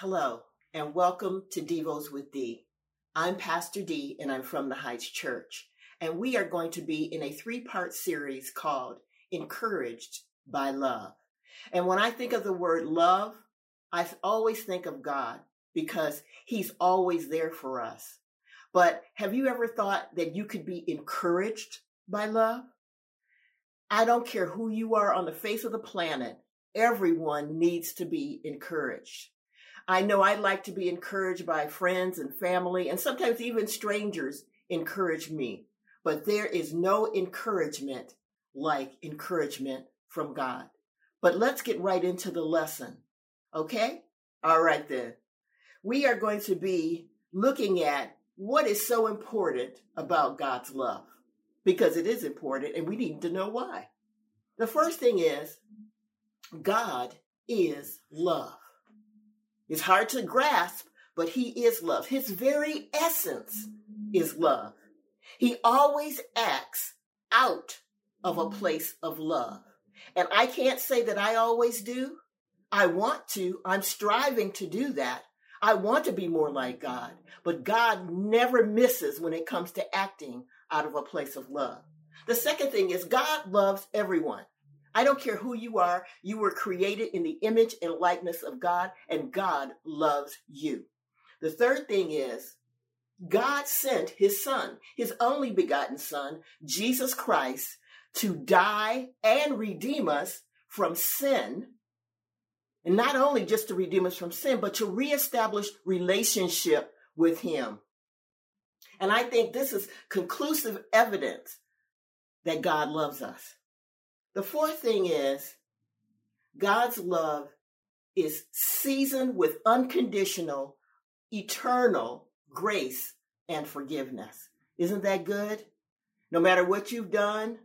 Hello, and welcome to Devos with D. I'm Pastor D, and I'm from the Heights Church. And we are going to be in a three part series called Encouraged by Love. And when I think of the word love, I always think of God because He's always there for us. But have you ever thought that you could be encouraged by love? I don't care who you are on the face of the planet, everyone needs to be encouraged. I know I like to be encouraged by friends and family, and sometimes even strangers encourage me. But there is no encouragement like encouragement from God. But let's get right into the lesson. Okay? All right then. We are going to be looking at what is so important about God's love because it is important and we need to know why. The first thing is God is love. It's hard to grasp, but he is love. His very essence is love. He always acts out of a place of love. And I can't say that I always do. I want to. I'm striving to do that. I want to be more like God, but God never misses when it comes to acting out of a place of love. The second thing is God loves everyone. I don't care who you are, you were created in the image and likeness of God, and God loves you. The third thing is God sent his son, his only begotten son, Jesus Christ, to die and redeem us from sin. And not only just to redeem us from sin, but to reestablish relationship with him. And I think this is conclusive evidence that God loves us. The fourth thing is God's love is seasoned with unconditional, eternal grace and forgiveness. Isn't that good? No matter what you've done,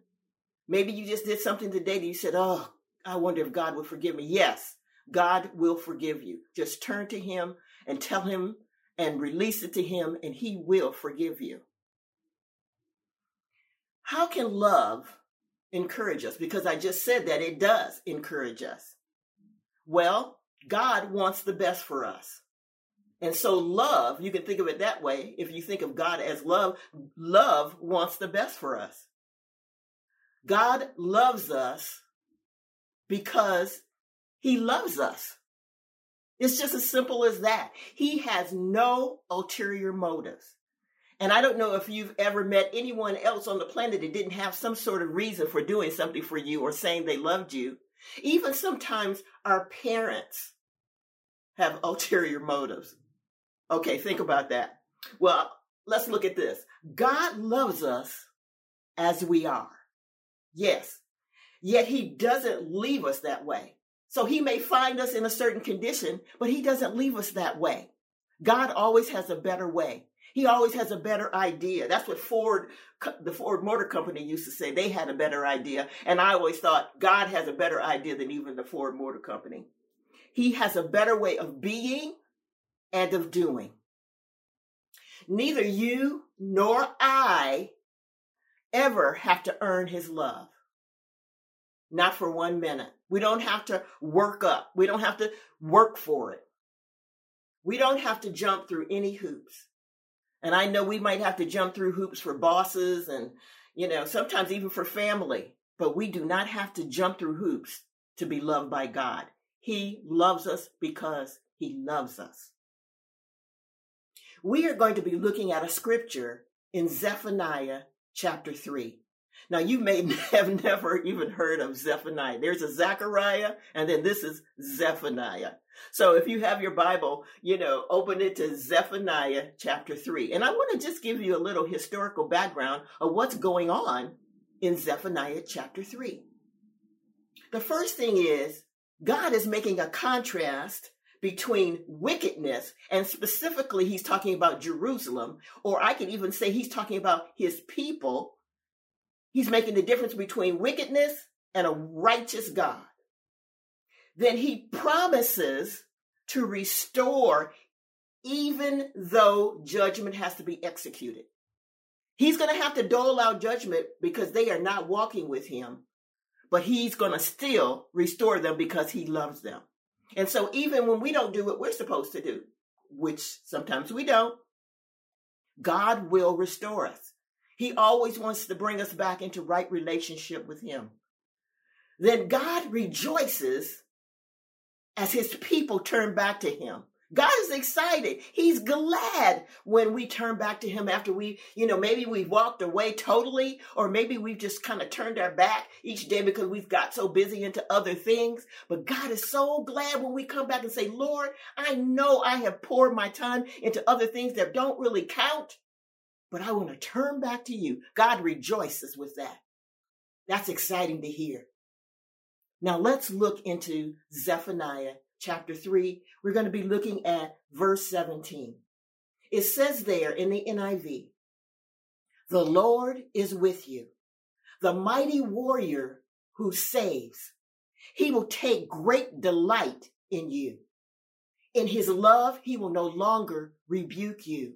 maybe you just did something today that you said, Oh, I wonder if God will forgive me. Yes, God will forgive you. Just turn to Him and tell Him and release it to Him, and He will forgive you. How can love encourage us? Because I just said that it does encourage us. Well, God wants the best for us. And so love, you can think of it that way. If you think of God as love, love wants the best for us. God loves us because he loves us. It's just as simple as that. He has no ulterior motives. And I don't know if you've ever met anyone else on the planet that didn't have some sort of reason for doing something for you or saying they loved you. Even sometimes our parents have ulterior motives. Okay, think about that. Well, let's look at this. God loves us as we are. Yes. Yet he doesn't leave us that way. So he may find us in a certain condition, but he doesn't leave us that way. God always has a better way. He always has a better idea. That's what Ford, the Ford Motor Company used to say. They had a better idea. And I always thought God has a better idea than even the Ford Motor Company. He has a better way of being and of doing. Neither you nor I ever have to earn his love. Not for one minute. We don't have to work up. We don't have to work for it. We don't have to jump through any hoops. And I know we might have to jump through hoops for bosses and, you know, sometimes even for family, but we do not have to jump through hoops to be loved by God. He loves us because he loves us. We are going to be looking at a scripture in Zephaniah chapter 3. Now, you may have never even heard of Zephaniah. There's a Zechariah, and then this is Zephaniah. So if you have your Bible, you know, open it to Zephaniah chapter 3. And I want to just give you a little historical background of what's going on in Zephaniah chapter 3. The first thing is God is making a contrast between wickedness, and specifically, he's talking about Jerusalem, or I can even say he's talking about his people. He's making the difference between wickedness and a righteous God then he promises to restore even though judgment has to be executed. He's going to have to dole out judgment because they are not walking with him, but he's going to still restore them because he loves them. And so even when we don't do what we're supposed to do, which sometimes we don't, God will restore us. He always wants to bring us back into right relationship with Him. Then God rejoices as His people turn back to Him. God is excited. He's glad when we turn back to Him after we, you know, maybe we've walked away totally, or maybe we've just kind of turned our back each day because we've got so busy into other things. But God is so glad when we come back and say, Lord, I know I have poured my time into other things that don't really count, but I want to turn back to you. God rejoices with that. That's exciting to hear. Now let's look into Zephaniah chapter 3, we're going to be looking at verse 17. It says there in the NIV, the Lord is with you, the mighty warrior who saves. He will take great delight in you. In his love, he will no longer rebuke you,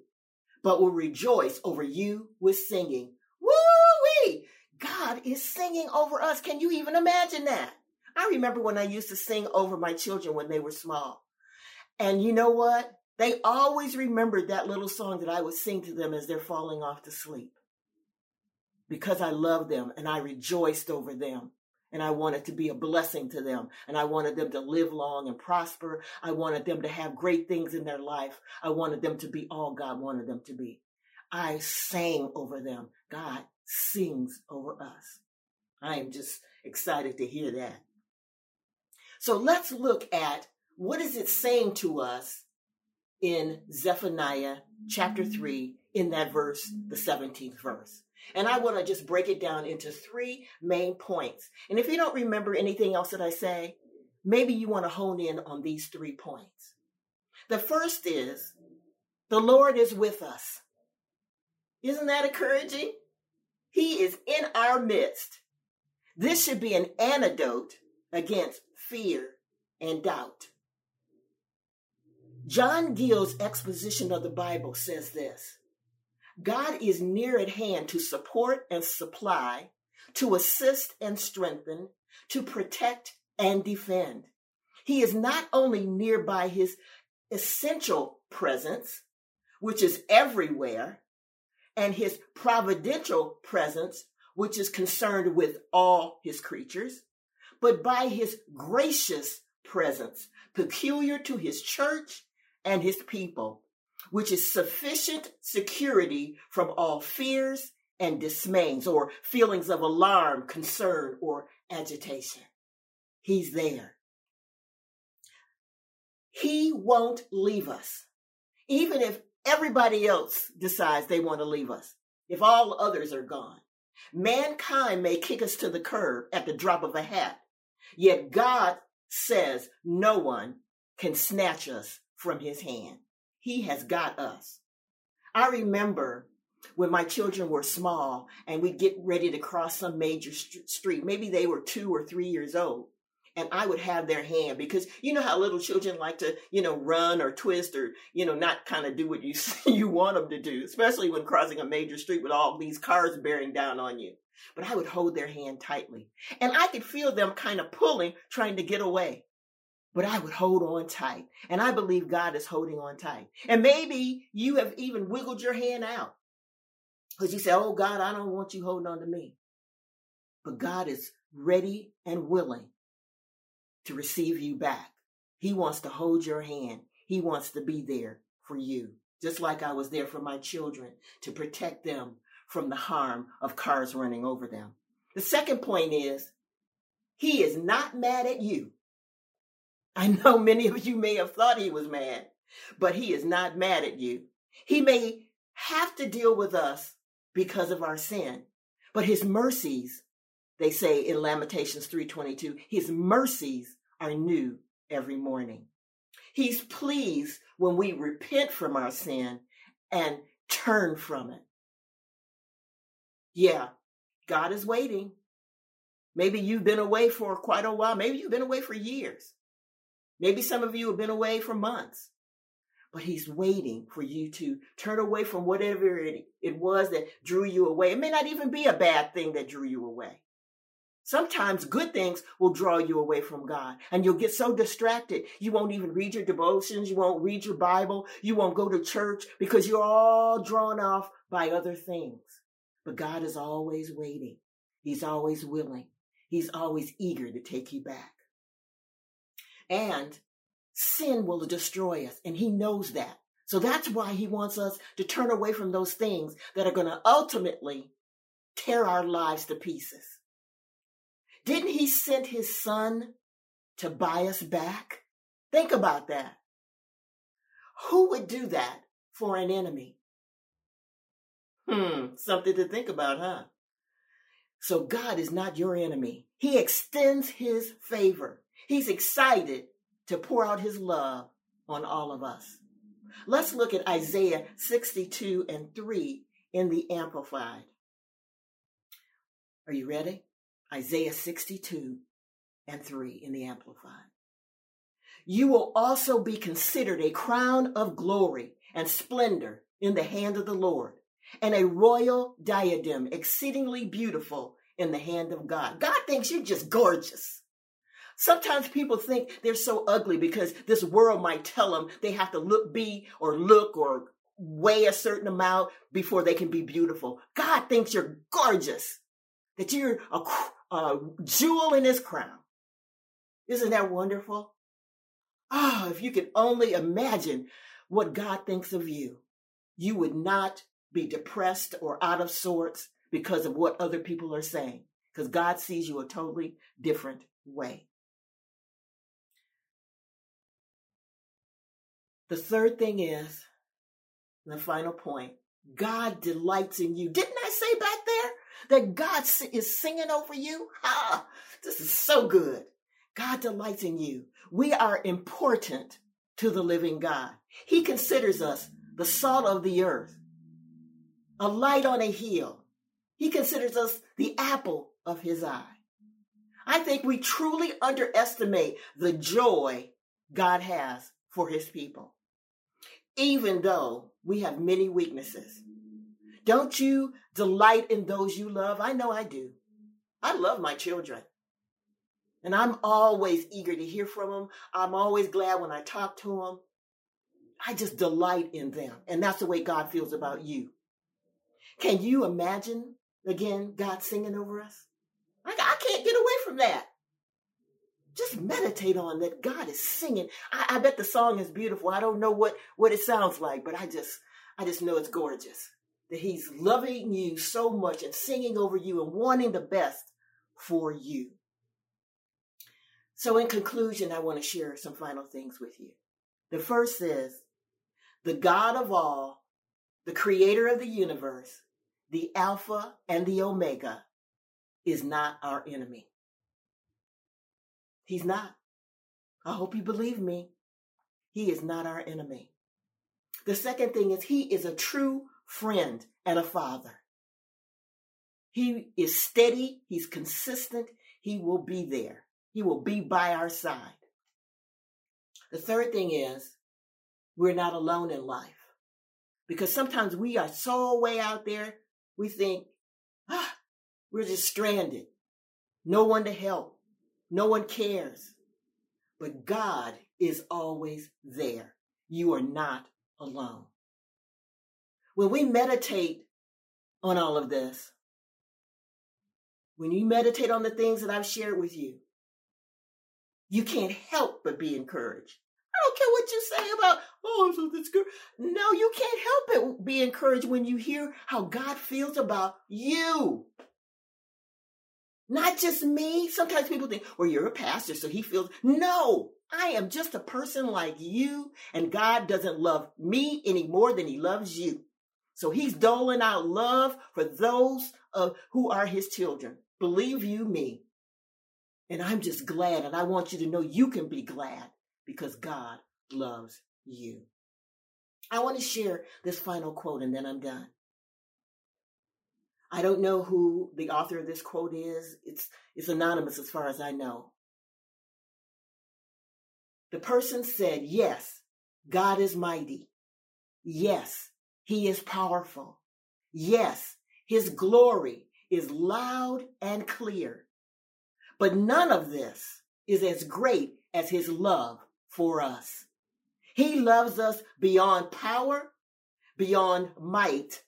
but will rejoice over you with singing. Woo-wee! God is singing over us. Can you even imagine that? I remember when I used to sing over my children when they were small. And you know what? They always remembered that little song that I would sing to them as they're falling off to sleep. Because I loved them and I rejoiced over them. And I wanted to be a blessing to them. And I wanted them to live long and prosper. I wanted them to have great things in their life. I wanted them to be all God wanted them to be. I sang over them. God sings over us. I am just excited to hear that. So let's look at what is it saying to us in Zephaniah chapter 3 in that verse, the 17th verse. And I want to just break it down into three main points. And if you don't remember anything else that I say, maybe you want to hone in on these three points. The first is the Lord is with us. Isn't that encouraging? He is in our midst. This should be an antidote against fear, and doubt. John Gill's exposition of the Bible says this God is near at hand to support and supply, to assist and strengthen, to protect and defend. He is not only near by his essential presence, which is everywhere, and his providential presence, which is concerned with all his creatures, but by his gracious presence, peculiar to his church and his people, which is sufficient security from all fears and dismays or feelings of alarm, concern, or agitation. He's there. He won't leave us. Even if everybody else decides they want to leave us, if all others are gone. Mankind may kick us to the curb at the drop of a hat, Yet God says no one can snatch us from his hand. He has got us. I remember when my children were small and we'd get ready to cross some major st- street. Maybe they were two or three years old. And I would have their hand because you know how little children like to, you know, run or twist or, you know, not kind of do what you you want them to do, especially when crossing a major street with all these cars bearing down on you but I would hold their hand tightly. And I could feel them kind of pulling, trying to get away. But I would hold on tight. And I believe God is holding on tight. And maybe you have even wiggled your hand out. Because you say, Oh God, I don't want you holding on to me. But God is ready and willing to receive you back. He wants to hold your hand. He wants to be there for you. Just like I was there for my children to protect them from the harm of cars running over them. The second point is he is not mad at you. I know many of you may have thought he was mad, but he is not mad at you. He may have to deal with us because of our sin, but his mercies, they say in Lamentations 3:22, his mercies are new every morning. He's pleased when we repent from our sin and turn from it. Yeah, God is waiting. Maybe you've been away for quite a while. Maybe you've been away for years. Maybe some of you have been away for months. But he's waiting for you to turn away from whatever it, it was that drew you away. It may not even be a bad thing that drew you away. Sometimes good things will draw you away from God and you'll get so distracted. You won't even read your devotions. You won't read your Bible. You won't go to church because you're all drawn off by other things. But God is always waiting. He's always willing. He's always eager to take you back. And sin will destroy us and he knows that. So that's why he wants us to turn away from those things that are going to ultimately tear our lives to pieces. Didn't he send his son to buy us back? Think about that. Who would do that for an enemy? Hmm, something to think about, huh? So God is not your enemy. He extends his favor. He's excited to pour out his love on all of us. Let's look at Isaiah 62 and 3 in the Amplified. Are you ready? Isaiah 62 and 3 in the Amplified. You will also be considered a crown of glory and splendor in the hand of the Lord, and a royal diadem exceedingly beautiful in the hand of God. God thinks you're just gorgeous. Sometimes people think they're so ugly because this world might tell them they have to look, be, or look, or weigh a certain amount before they can be beautiful. God thinks you're gorgeous, that you're a, a jewel in his crown. Isn't that wonderful? Ah, oh, if you could only imagine what God thinks of you, you would not be depressed or out of sorts because of what other people are saying, because God sees you a totally different way. The third thing is, the final point, God delights in you. Didn't I say back there that God is singing over you? Ah, this is so good. God delights in you. We are important to the living God. He considers us the salt of the earth, a light on a hill. He considers us the apple of his eye. I think we truly underestimate the joy God has for his people even though we have many weaknesses. Don't you delight in those you love? I know I do. I love my children. And I'm always eager to hear from them. I'm always glad when I talk to them. I just delight in them. And that's the way God feels about you. Can you imagine, again, God singing over us? I, I can't get away from that just meditate on that God is singing. I, I, bet the song is beautiful. I don't know what, what it sounds like, but I just, I just know it's gorgeous. That he's loving you so much and singing over you and wanting the best for you. So in conclusion, I want to share some final things with you. The first is the God of all, the creator of the universe, the Alpha and the Omega is not our enemy. He's not. I hope you believe me. He is not our enemy. The second thing is he is a true friend and a father. He is steady, he's consistent, he will be there. He will be by our side. The third thing is we're not alone in life. Because sometimes we are so way out there, we think, ah, we're just stranded. No one to help. No one cares. But God is always there. You are not alone. When we meditate on all of this, when you meditate on the things that I've shared with you, you can't help but be encouraged. I don't care what you say about, oh, so discouraged. No, you can't help but be encouraged when you hear how God feels about you. Not just me. Sometimes people think, well, you're a pastor, so he feels. No, I am just a person like you, and God doesn't love me any more than he loves you. So he's doling out love for those of, who are his children. Believe you me. And I'm just glad, and I want you to know you can be glad because God loves you. I want to share this final quote and then I'm done. I don't know who the author of this quote is. It's, it's anonymous as far as I know. The person said, Yes, God is mighty. Yes, he is powerful. Yes, his glory is loud and clear. But none of this is as great as his love for us. He loves us beyond power, beyond might,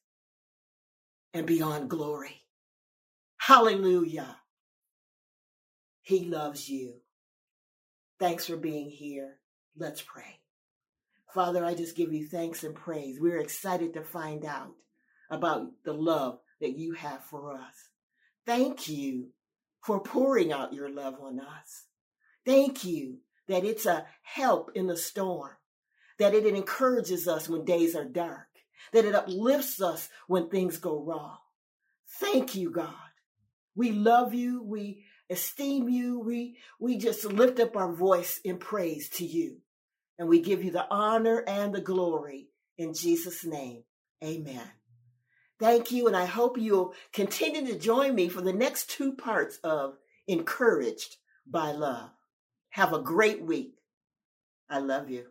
and beyond glory. Hallelujah. He loves you. Thanks for being here. Let's pray. Father, I just give you thanks and praise. We're excited to find out about the love that you have for us. Thank you for pouring out your love on us. Thank you that it's a help in the storm, that it encourages us when days are dark, that it uplifts us when things go wrong. Thank you, God. We love you. We esteem you. We, we just lift up our voice in praise to you. And we give you the honor and the glory in Jesus' name. Amen. Thank you. And I hope you'll continue to join me for the next two parts of Encouraged by Love. Have a great week. I love you.